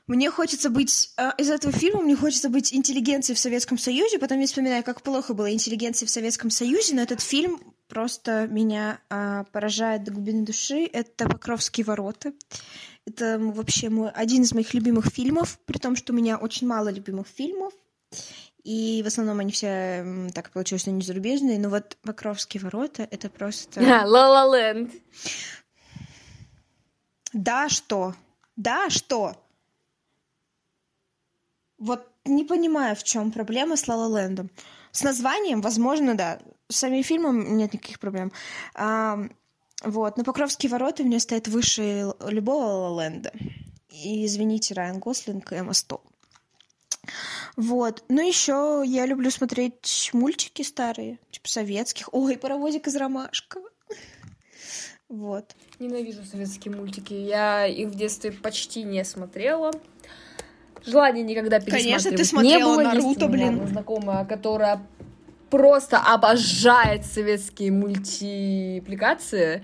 [SPEAKER 1] Мне хочется быть... А, из этого фильма мне хочется быть интеллигенцией в Советском Союзе, потом я вспоминаю, как плохо было интеллигенции в Советском Союзе, но этот фильм просто меня а, поражает до глубины души. Это «Покровские ворота». Это вообще мой, один из моих любимых фильмов, при том, что у меня очень мало любимых фильмов. И в основном они все так получилось, что они зарубежные. Но вот «Покровские ворота» — это просто...
[SPEAKER 2] «Ла-Ла Ленд».
[SPEAKER 1] Да, что? Да, что? Вот не понимаю, в чем проблема с «Ла Ла Лендом». С названием, возможно, да. С самим фильмом нет никаких проблем. А, вот. Но «Покровские ворота» у меня стоят выше любого «Ла Ла Ленда». И, извините, Райан Гослинг и Эмма Стоун. Вот. Ну, еще я люблю смотреть мультики старые, типа советских. Ой, паровозик из ромашка. Вот.
[SPEAKER 2] Ненавижу советские мультики. Я их в детстве почти не смотрела. Желания никогда пересматривать
[SPEAKER 1] Конечно, ты смотрела
[SPEAKER 2] не было.
[SPEAKER 1] Наруто, блин.
[SPEAKER 2] знакомая, которая просто обожает советские мультипликации.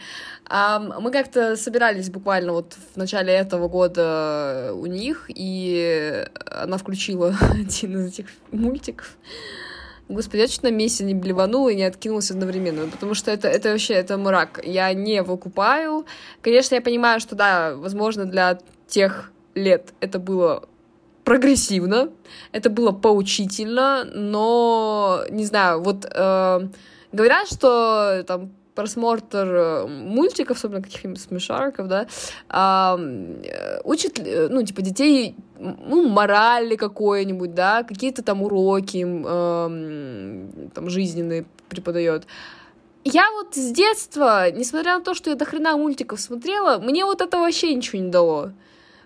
[SPEAKER 2] Мы как-то собирались буквально вот в начале этого года у них, и она включила один из этих мультиков. Господи, я чуть на месте не блеванула и не откинулась одновременно, потому что это, это вообще, это мрак. Я не выкупаю. Конечно, я понимаю, что, да, возможно, для тех лет это было прогрессивно, это было поучительно, но, не знаю, вот э, говорят, что там просмотр э, мультиков, особенно каких-нибудь смешариков, да, э, учит, ну, типа, детей, ну, морали какой-нибудь, да, какие-то там уроки э, там жизненные преподает. Я вот с детства, несмотря на то, что я до хрена мультиков смотрела, мне вот это вообще ничего не дало.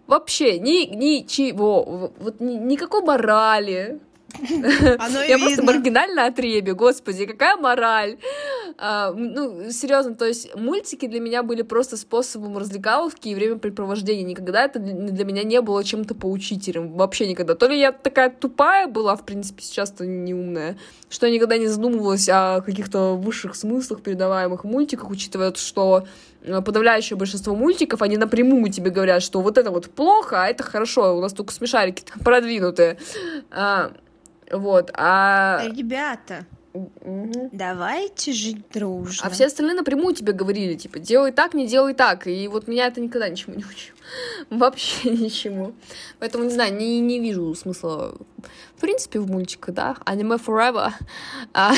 [SPEAKER 2] Вообще, ни, ничего, вот ни, никакой морали,
[SPEAKER 1] Оно
[SPEAKER 2] Я просто
[SPEAKER 1] видно.
[SPEAKER 2] маргинально отребе, господи, какая мораль. А, ну, серьезно, то есть мультики для меня были просто способом развлекаловки и времяпрепровождения. Никогда это для меня не было чем-то поучительным. Вообще никогда. То ли я такая тупая была, в принципе, сейчас-то не умная, что я никогда не задумывалась о каких-то высших смыслах, передаваемых в мультиках, учитывая, что подавляющее большинство мультиков, они напрямую тебе говорят, что вот это вот плохо, а это хорошо, у нас только смешарики продвинутые. А, вот, а...
[SPEAKER 1] Ребята,
[SPEAKER 2] Мгм.
[SPEAKER 1] давайте жить дружно.
[SPEAKER 2] А все остальные напрямую тебе говорили, типа, делай так, не делай так. И вот меня это никогда ничему не учил. Вообще ничему. Поэтому, не знаю, не, не вижу смысла, в принципе, в мультиках, да. Аниме forever. А,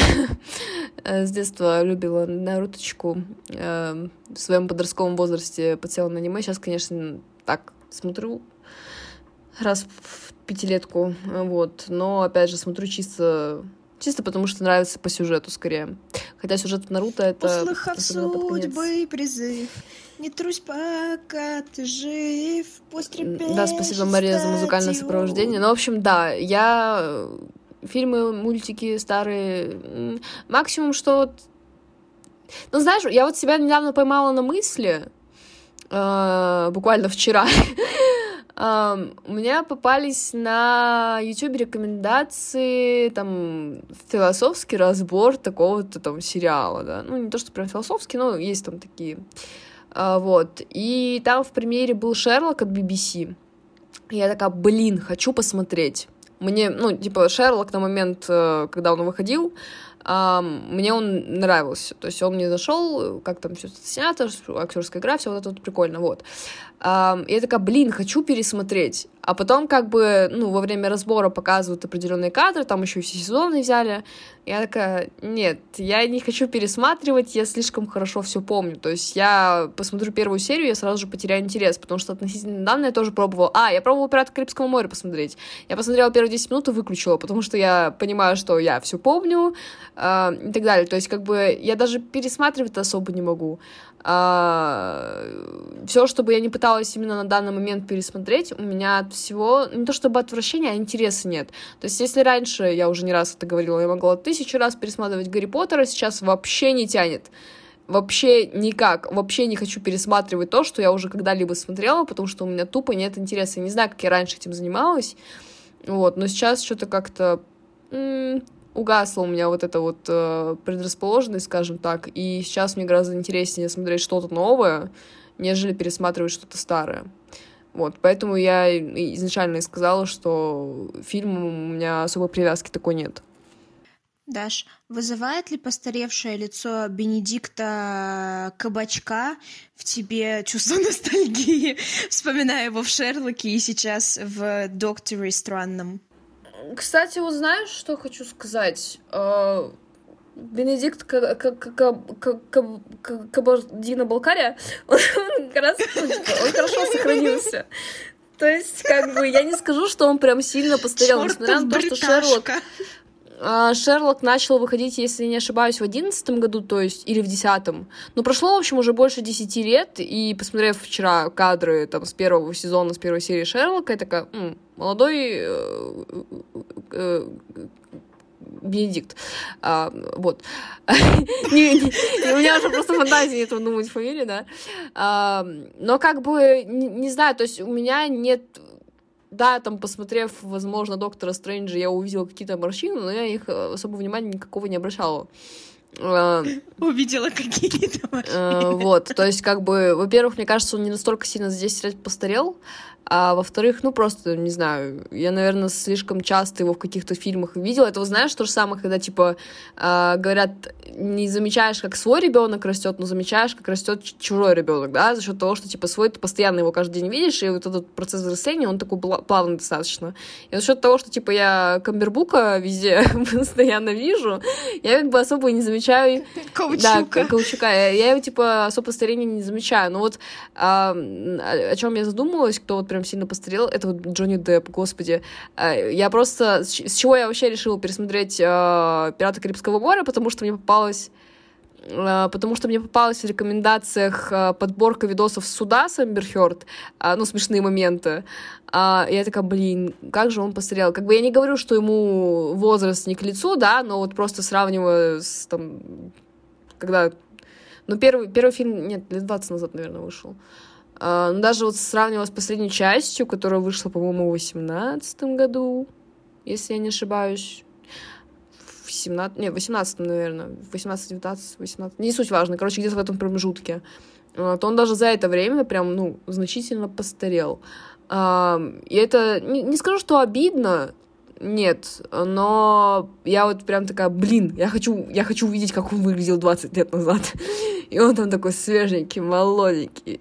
[SPEAKER 2] э, с детства любила Наруточку. Э, В своем подростковом возрасте подсела на аниме. Сейчас, конечно, так смотрю раз в пятилетку, вот. Но, опять же, смотрю чисто Чисто потому, что нравится по сюжету скорее. Хотя сюжет Наруто это...
[SPEAKER 1] Услыхав судьбы призыв, не трусь, пока ты жив, пусть
[SPEAKER 2] Да, спасибо, Мария, за музыкальное сопровождение. Ну, в общем, да, я э, фильмы, мультики старые, максимум, что... Ну, знаешь, я вот себя недавно поймала на мысли, э, буквально вчера, у меня попались на YouTube рекомендации, там, философский разбор такого-то там сериала, да. Ну, не то, что прям философский, но есть там такие. А, вот. И там в премьере был Шерлок от BBC. Я такая, блин, хочу посмотреть. Мне, ну, типа, Шерлок на момент, э, когда он выходил, мне он нравился. То есть он мне зашел, как там все снято, актерская игра, все вот это вот прикольно, вот. Я такая, блин, хочу пересмотреть. А потом, как бы, ну, во время разбора показывают определенные кадры, там еще все сезоны взяли. Я такая, нет, я не хочу пересматривать, я слишком хорошо все помню. То есть я посмотрю первую серию, я сразу же потеряю интерес, потому что относительно недавно я тоже пробовала. А, я пробовала «Пираты Карибского моря» посмотреть. Я посмотрела первые 10 минут и выключила, потому что я понимаю, что я все помню а, и так далее. То есть, как бы, я даже пересматривать особо не могу. все, что бы я не пыталась именно на данный момент пересмотреть, у меня от всего, не то чтобы отвращения, а интереса нет. То есть, если раньше, я уже не раз это говорила, я могла тысячу раз пересматривать Гарри Поттера, сейчас вообще не тянет. Вообще никак, вообще не хочу пересматривать то, что я уже когда-либо смотрела, потому что у меня тупо нет интереса. Я не знаю, как я раньше этим занималась, вот, но сейчас что-то как-то м, угасла у меня вот эта вот э, предрасположенность, скажем так, и сейчас мне гораздо интереснее смотреть что-то новое, нежели пересматривать что-то старое. Вот, поэтому я изначально и сказала, что фильм у меня особой привязки такой нет.
[SPEAKER 1] Даш, вызывает ли постаревшее лицо Бенедикта Кабачка в тебе чувство ностальгии, вспоминая его в Шерлоке и сейчас в Докторе Странном?
[SPEAKER 2] кстати, вот знаешь, что хочу сказать? Бенедикт Кабардино-Балкария, он, как раз, он хорошо сохранился. То есть, как бы, я не скажу, что он прям сильно постарел, несмотря на то, что Шерлок... А, Шерлок начал выходить, если не ошибаюсь, в одиннадцатом году, то есть, или в десятом. Но прошло, в общем, уже больше десяти лет, и посмотрев вчера кадры там с первого сезона, с первой серии Шерлока, я такая, М, молодой э, э, Бенедикт. А, вот. у меня уже просто фантазии нет думать фамилии, да. А, но как бы, не знаю, то есть у меня нет да, там, посмотрев, возможно, Доктора Стрэнджа, я увидела какие-то морщины, но я их э, особо внимания никакого не обращала.
[SPEAKER 1] А, увидела какие-то.
[SPEAKER 2] Э, вот, то есть, как бы, во-первых, мне кажется, он не настолько сильно здесь постарел, а во-вторых, ну просто, не знаю, я, наверное, слишком часто его в каких-то фильмах видела. Это, вот, знаешь, то же самое, когда, типа, э, говорят, не замечаешь, как свой ребенок растет, но замечаешь, как растет чужой ребенок, да, за счет того, что, типа, свой ты постоянно его каждый день видишь, и вот этот процесс взросления, он такой плавный достаточно. И за счет того, что, типа, я Камбербука везде постоянно вижу, я как бы особо не замечаю...
[SPEAKER 1] Каучука.
[SPEAKER 2] Да, Каучука. Я, его, типа, особо старения не замечаю. Но вот а, о чем я задумалась, кто вот прям сильно постарел, это вот Джонни Депп, господи. Э, я просто... С чего я вообще решила пересмотреть э, «Пираты Карибского моря», потому что мне попалось э, потому что мне попалась в рекомендациях подборка видосов суда с Эмбер Хёрд, ну, смешные моменты. Я такая, блин, как же он постарел. Как бы я не говорю, что ему возраст не к лицу, да, но вот просто сравнивая с, там, когда... Ну, первый, первый фильм, нет, лет 20 назад, наверное, вышел. А, ну, даже вот сравнивала с последней частью, которая вышла, по-моему, в 2018 году, если я не ошибаюсь. В 17... Не, в 18 наверное. 18, 19, 18. Не суть важно. Короче, где-то в этом промежутке. То он даже за это время прям, ну, значительно постарел. И это... Не скажу, что обидно, нет, но я вот прям такая, блин, я хочу, я хочу увидеть, как он выглядел 20 лет назад. И он там такой свеженький, молоденький.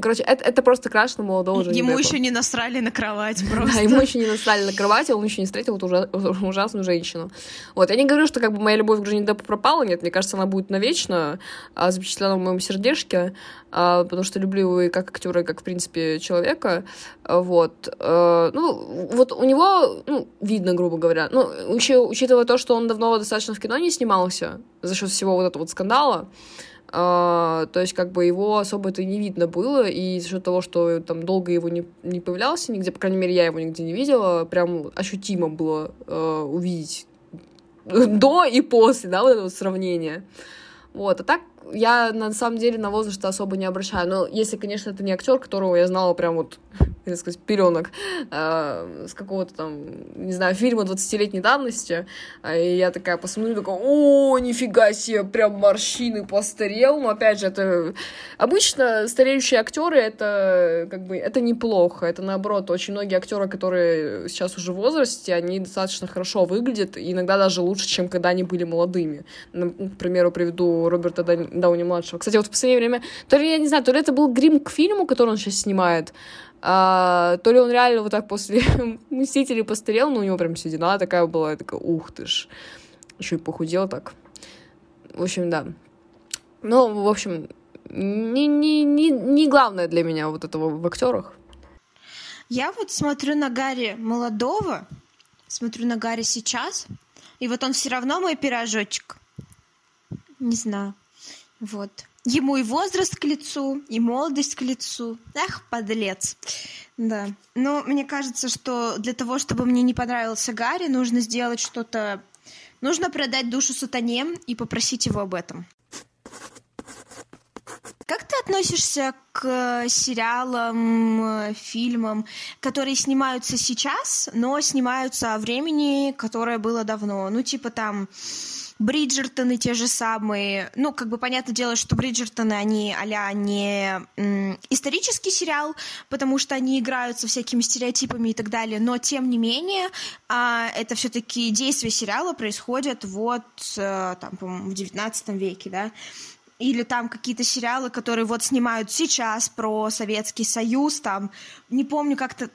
[SPEAKER 2] Короче, это, это просто краш на молодого Джонни
[SPEAKER 1] Ему еще не насрали на кровать просто.
[SPEAKER 2] Да, ему еще не насрали на кровать, он еще не встретил эту ужа- ужасную женщину. Вот, я не говорю, что как бы моя любовь к Джонни Деппу пропала, нет, мне кажется, она будет навечно а, запечатлена в моем сердечке, а, потому что люблю его и как актера, и как, в принципе, человека. Вот. А, ну, вот у него, ну, видно, грубо говоря, ну, учи, учитывая то, что он давно достаточно в кино не снимался за счет всего вот этого вот скандала, то есть, как бы его особо это не видно было, и за счет того, что там долго его не, не появлялся нигде, по крайней мере, я его нигде не видела, прям ощутимо было uh, увидеть до и после, да, вот это вот сравнение. Вот, а так я на самом деле на возраст особо не обращаю. Но если, конечно, это не актер, которого я знала прям вот, так сказать, пеленок э, с какого-то там, не знаю, фильма 20-летней давности, а, и я такая посмотрю, такая, о, нифига себе, прям морщины постарел. Но опять же, это обычно стареющие актеры это как бы это неплохо. Это наоборот, очень многие актеры, которые сейчас уже в возрасте, они достаточно хорошо выглядят, иногда даже лучше, чем когда они были молодыми. К примеру, приведу Роберта Дани Дауни-младшего. Кстати, вот в последнее время, то ли, я не знаю, то ли это был грим к фильму, который он сейчас снимает, а, то ли он реально вот так после Мстителей постарел, но у него прям седина такая была, я такая, ух ты ж. Еще и похудел так. В общем, да. Ну, в общем, не, не, не, не главное для меня вот этого в актерах.
[SPEAKER 1] Я вот смотрю на Гарри молодого, смотрю на Гарри сейчас, и вот он все равно мой пирожочек. Не знаю. Вот. Ему и возраст к лицу, и молодость к лицу. Эх, подлец. Да. Но мне кажется, что для того, чтобы мне не понравился Гарри, нужно сделать что-то... Нужно продать душу сатане и попросить его об этом. Как ты относишься к сериалам, фильмам, которые снимаются сейчас, но снимаются о времени, которое было давно? Ну, типа там Бриджертоны те же самые. Ну, как бы понятное дело, что Бриджертоны, они а не м, исторический сериал, потому что они играют со всякими стереотипами и так далее, но тем не менее, а, это все-таки действие сериала происходит вот, а, там, по-моему, в 19 веке, да, или там какие-то сериалы, которые вот снимают сейчас про Советский Союз, там, не помню, как-то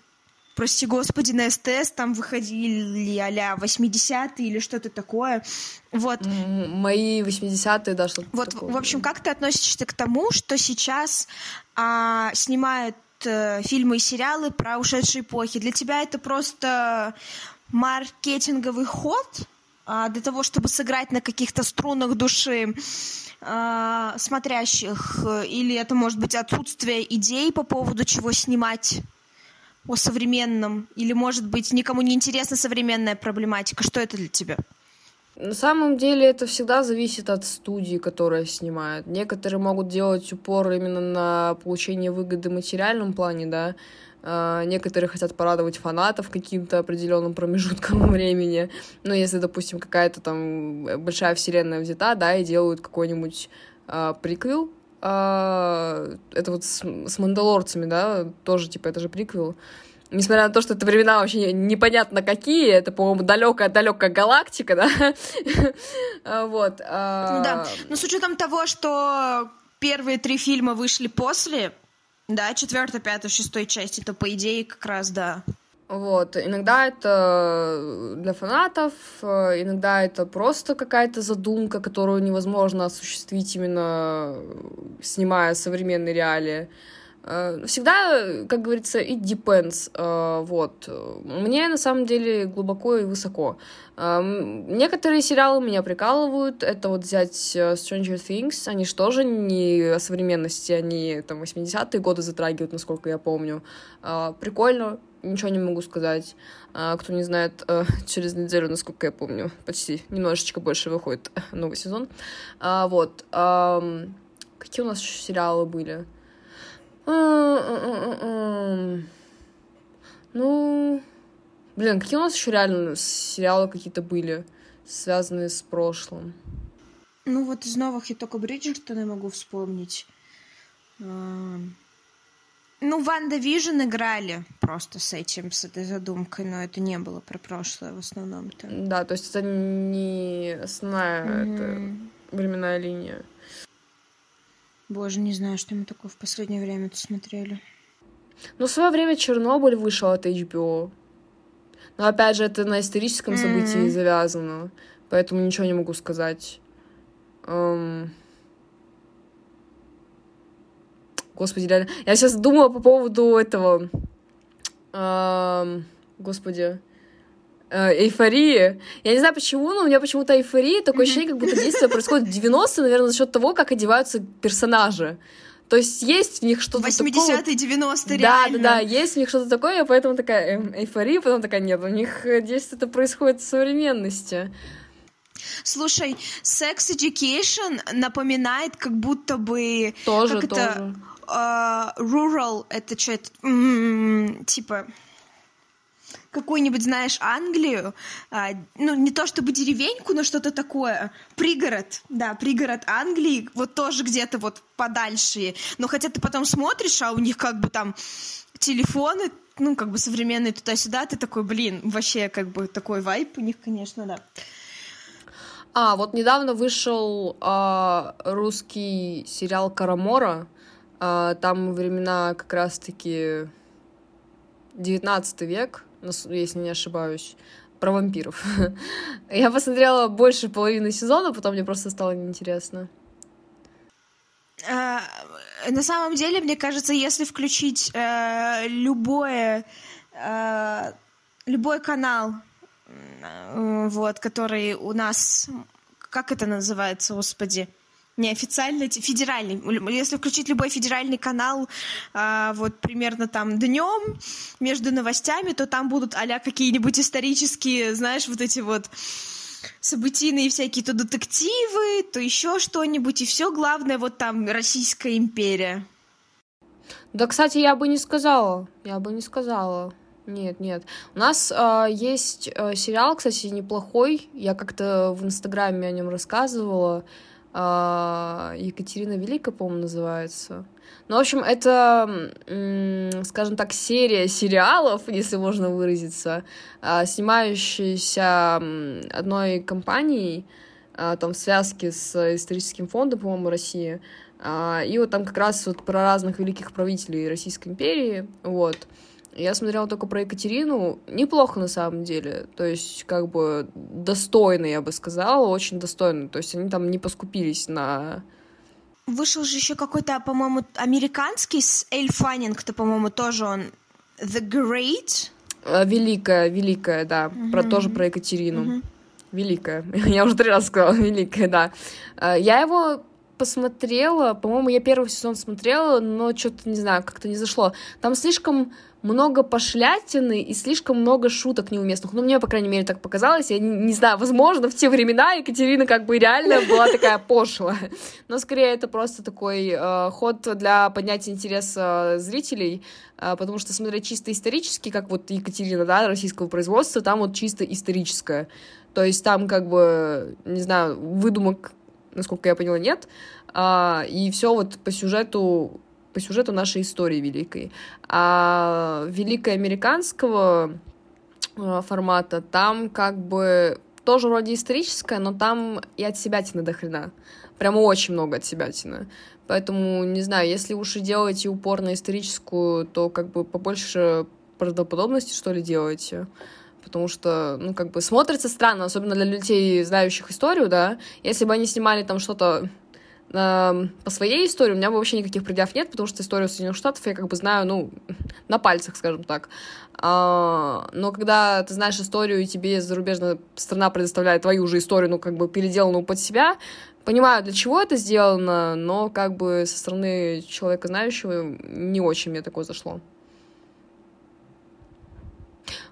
[SPEAKER 1] прости господи, на СТС там выходили а-ля 80-е или что-то такое. Вот.
[SPEAKER 2] Мои 80-е, да, что-то
[SPEAKER 1] Вот,
[SPEAKER 2] такое.
[SPEAKER 1] в общем, как ты относишься к тому, что сейчас а, снимают а, фильмы и сериалы про ушедшие эпохи? Для тебя это просто маркетинговый ход а, для того, чтобы сыграть на каких-то струнах души а, смотрящих? Или это может быть отсутствие идей по поводу чего снимать? О современном? Или, может быть, никому не интересна современная проблематика? Что это для тебя?
[SPEAKER 2] На самом деле это всегда зависит от студии, которая снимает. Некоторые могут делать упор именно на получение выгоды в материальном плане, да. Uh, некоторые хотят порадовать фанатов каким-то определенным промежутком времени. Ну, если, допустим, какая-то там большая вселенная взята, да, и делают какой-нибудь uh, приквел, это вот с, с мандалорцами, да, тоже, типа, это же приквел. Несмотря на то, что это времена вообще непонятно какие, это, по-моему, далекая-далекая галактика, да, вот.
[SPEAKER 1] Да, но с учетом того, что первые три фильма вышли после, да, четвертая, пятая, шестой части, то, по идее, как раз, да.
[SPEAKER 2] Вот, иногда это для фанатов, иногда это просто какая-то задумка, которую невозможно осуществить именно снимая современные реалии. Всегда, как говорится, it depends. Вот. Мне на самом деле глубоко и высоко. Некоторые сериалы меня прикалывают. Это вот взять Stranger Things. Они же тоже не о современности, они там 80-е годы затрагивают, насколько я помню. Прикольно, ничего не могу сказать. Кто не знает, через неделю, насколько я помню, почти немножечко больше выходит новый сезон. Вот. Какие у нас еще сериалы были? Ну, блин, какие у нас еще реально сериалы какие-то были, связанные с прошлым?
[SPEAKER 1] Ну, вот из новых я только Бриджертона могу вспомнить. Ну, WandaVision играли просто с этим, с этой задумкой, но это не было про прошлое в основном-то.
[SPEAKER 2] Да, то есть это не основная mm-hmm. это временная линия.
[SPEAKER 1] Боже, не знаю, что мы такое в последнее время-то смотрели.
[SPEAKER 2] Ну, в свое время Чернобыль вышел от HBO. Но опять же, это на историческом mm-hmm. событии завязано. Поэтому ничего не могу сказать. Эм... Господи, реально. Я сейчас думала по поводу этого. Эм... Господи эйфории. Я не знаю почему, но у меня почему-то эйфория, такое ощущение, как будто действие происходит в 90-е, наверное, за счет того, как одеваются персонажи. То есть есть в них что-то 80-е,
[SPEAKER 1] такое... 90-е,
[SPEAKER 2] Да, да, да, есть в них что-то такое, поэтому такая эм, эйфория, потом такая, нет, у них действие это происходит в современности.
[SPEAKER 1] Слушай, Sex Education напоминает как будто бы...
[SPEAKER 2] Тоже,
[SPEAKER 1] как
[SPEAKER 2] тоже.
[SPEAKER 1] Это, rural, это что это? Mm, типа какую-нибудь, знаешь, Англию, а, ну, не то чтобы деревеньку, но что-то такое, пригород, да, пригород Англии, вот тоже где-то вот подальше, но хотя ты потом смотришь, а у них как бы там телефоны, ну, как бы современные туда-сюда, ты такой, блин, вообще как бы такой вайп у них, конечно, да.
[SPEAKER 2] А, вот недавно вышел а, русский сериал «Карамора», а, там времена как раз-таки 19 век, если не ошибаюсь, про вампиров. Я посмотрела больше половины сезона, потом мне просто стало неинтересно.
[SPEAKER 1] А, на самом деле, мне кажется, если включить э, любое, э, любой канал, э, вот, который у нас, как это называется, господи, неофициальный, федеральный. Если включить любой федеральный канал, а, вот примерно там днем между новостями, то там будут а какие-нибудь исторические, знаешь, вот эти вот событийные всякие то детективы, то еще что-нибудь, и все главное вот там Российская империя.
[SPEAKER 2] Да, кстати, я бы не сказала, я бы не сказала. Нет, нет. У нас э, есть э, сериал, кстати, неплохой. Я как-то в Инстаграме о нем рассказывала. Екатерина Великая, по-моему, называется. Ну, в общем, это, скажем так, серия сериалов, если можно выразиться, а, снимающаяся одной компанией, а, там, в связке с историческим фондом, по-моему, России. И вот там как раз вот про разных великих правителей Российской империи, вот. Я смотрела только про Екатерину. Неплохо на самом деле. То есть, как бы достойно, я бы сказала, очень достойно. То есть они там не поскупились на
[SPEAKER 1] Вышел же еще какой-то, по-моему, американский с Эль Фаннинг-то, по-моему, тоже он The Great.
[SPEAKER 2] Э, великая, великая, да. Mm-hmm. Про, тоже про Екатерину. Mm-hmm. Великая. Я уже три раза сказала, великая, да. Э, я его посмотрела, по-моему, я первый сезон смотрела, но что-то, не знаю, как-то не зашло. Там слишком много пошлятины и слишком много шуток неуместных. Ну, мне, по крайней мере, так показалось. Я не, не знаю, возможно, в те времена Екатерина как бы реально была такая пошлая. Но скорее это просто такой э, ход для поднятия интереса зрителей, э, потому что смотреть чисто исторически, как вот Екатерина, да, российского производства, там вот чисто историческое. То есть там как бы, не знаю, выдумок, насколько я поняла, нет. А, и все вот по сюжету по сюжету нашей истории великой. А великой американского э, формата там как бы тоже вроде историческая, но там и от себя тина до хрена. Прямо очень много от себя тина. Поэтому, не знаю, если уж и делаете упор на историческую, то как бы побольше правдоподобности, что ли, делаете потому что, ну, как бы смотрится странно, особенно для людей, знающих историю, да, если бы они снимали там что-то по своей истории у меня вообще никаких предъяв нет, потому что историю Соединенных Штатов я как бы знаю, ну, на пальцах, скажем так. А, но когда ты знаешь историю, и тебе зарубежная страна предоставляет твою же историю, ну, как бы переделанную под себя, понимаю, для чего это сделано, но как бы со стороны человека знающего не очень мне такое зашло.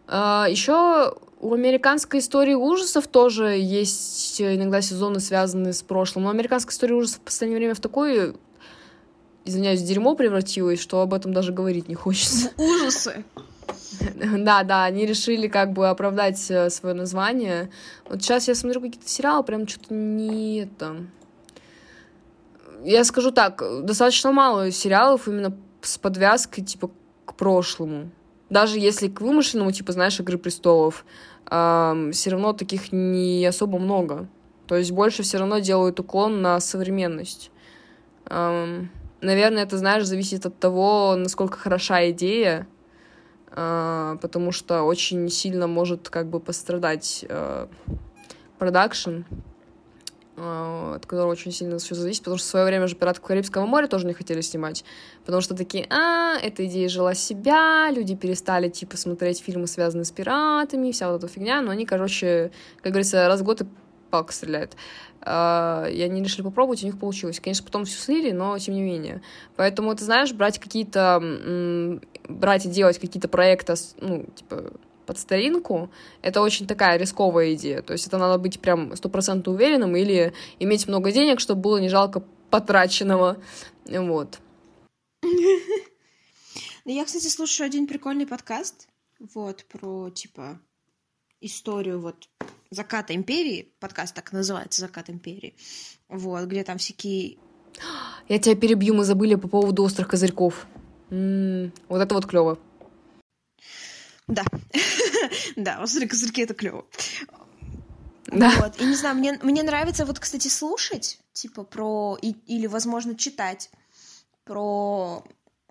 [SPEAKER 2] А, еще у американской истории ужасов тоже есть иногда сезоны, связанные с прошлым. Но американская история ужасов в последнее время в такое, извиняюсь, дерьмо превратилась, что об этом даже говорить не хочется.
[SPEAKER 1] Ужасы!
[SPEAKER 2] Да, да, они решили как бы оправдать э, свое название. Вот сейчас я смотрю какие-то сериалы, прям что-то не это... Я скажу так, достаточно мало сериалов именно с подвязкой, типа, к прошлому даже если к вымышленному, типа, знаешь, «Игры престолов», э, все равно таких не особо много. То есть больше все равно делают уклон на современность. Э, наверное, это, знаешь, зависит от того, насколько хороша идея, э, потому что очень сильно может как бы пострадать продакшн. Э, а, от которого очень сильно все зависит, потому что в свое время же «Пиратов Карибского моря» тоже не хотели снимать, потому что такие, а, эта идея жила себя, люди перестали, типа, смотреть фильмы, связанные с пиратами, вся вот эта фигня, но они, короче, как говорится, раз в год и палка стреляет. Uh, и они решили попробовать, у них получилось. Конечно, потом все слили, но тем не менее. Поэтому, ты знаешь, брать какие-то... брать и делать какие-то проекты, ну, типа, под старинку, это очень такая рисковая идея. То есть это надо быть прям стопроцентно уверенным или иметь много денег, чтобы было не жалко потраченного. Вот.
[SPEAKER 1] Ну, я, кстати, слушаю один прикольный подкаст, вот, про, типа, историю вот заката империи, подкаст так называется, закат империи, вот, где там всякие...
[SPEAKER 2] Я тебя перебью, мы забыли по поводу острых козырьков. М-м, вот это вот клево.
[SPEAKER 1] Да. да, острые козырьки — это клево. Да. Вот. И не знаю, мне, мне нравится вот, кстати, слушать, типа, про... И, или, возможно, читать про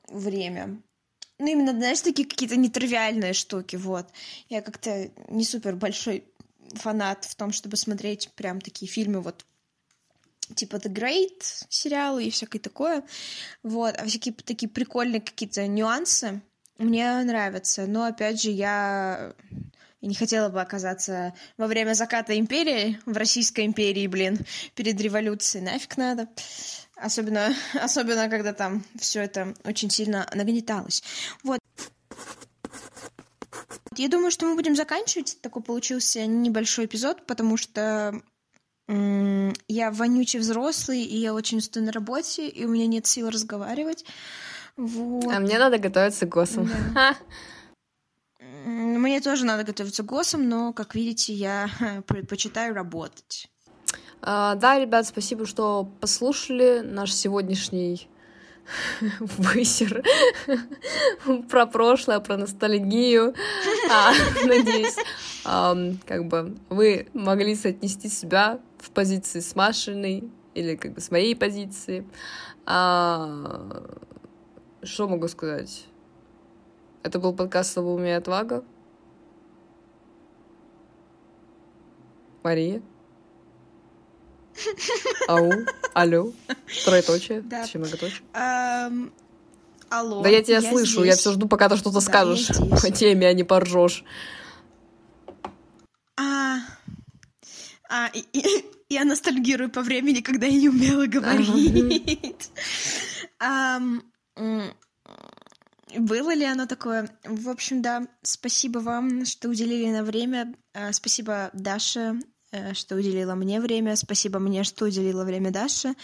[SPEAKER 1] время. Ну, именно, знаешь, такие какие-то нетривиальные штуки, вот. Я как-то не супер большой фанат в том, чтобы смотреть прям такие фильмы, вот, типа The Great сериалы и всякое такое, вот, а всякие такие прикольные какие-то нюансы, мне нравится, но опять же я не хотела бы оказаться во время заката империи, в Российской империи, блин, перед революцией. Нафиг надо. Особенно, особенно когда там все это очень сильно нагнеталось. Вот. Я думаю, что мы будем заканчивать. Такой получился небольшой эпизод, потому что я вонючий взрослый, и я очень устаю на работе, и у меня нет сил разговаривать. Вот.
[SPEAKER 2] А мне надо готовиться к ГОСам. Да.
[SPEAKER 1] Мне тоже надо готовиться к ГОСам, но, как видите, я предпочитаю работать.
[SPEAKER 2] А, да, ребят, спасибо, что послушали наш сегодняшний высер про прошлое, про ностальгию. А, надеюсь, как бы вы могли соотнести себя в позиции с Машиной или как бы с моей позиции. А, что могу сказать? Это был подкаст «Слабоумие и отвага». Мария. Ау, алло, троеточие,
[SPEAKER 1] Да.
[SPEAKER 2] точнее многоточие.
[SPEAKER 1] Ам, алло.
[SPEAKER 2] Да я тебя слышу, я
[SPEAKER 1] здесь.
[SPEAKER 2] все жду, пока ты что-то
[SPEAKER 1] Да,
[SPEAKER 2] скажешь
[SPEAKER 1] я
[SPEAKER 2] по теме, а не поржешь.
[SPEAKER 1] А, а, и- и- я ностальгирую по времени, когда я не умела говорить. М, Было ли оно такое? В общем, да, спасибо вам, что уделили на время. А, Спасибо Даше, э, что уделила мне время. Спасибо мне, что уделила время Даше.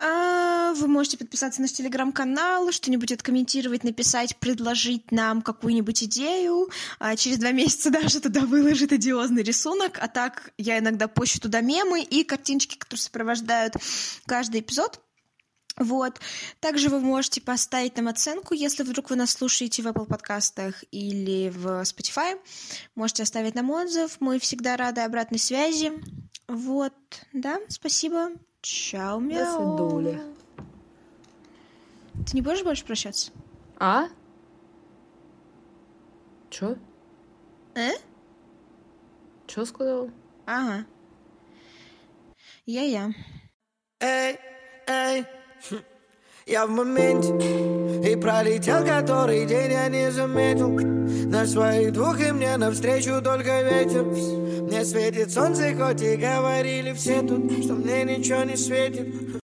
[SPEAKER 1] А, Вы можете подписаться на наш телеграм-канал, что-нибудь откомментировать, написать, предложить нам какую-нибудь идею. А Через два месяца Даша туда выложит одиозный рисунок, а так я иногда пощу туда мемы и картиночки, которые сопровождают каждый эпизод. Вот. Также вы можете поставить нам оценку, если вдруг вы нас слушаете в Apple подкастах или в Spotify. Можете оставить нам отзыв. Мы всегда рады обратной связи. Вот. Да, спасибо. Чао, мяу.
[SPEAKER 2] свидули.
[SPEAKER 1] Ты не будешь больше прощаться?
[SPEAKER 2] А? Чё?
[SPEAKER 1] Э?
[SPEAKER 2] Чё сказал?
[SPEAKER 1] Ага. Я-я.
[SPEAKER 3] Эй, эй, я в моменте И пролетел который день, я не заметил. На своих двух и мне навстречу только ветер. Мне светит солнце, хоть и говорили все тут Что мне ничего не светит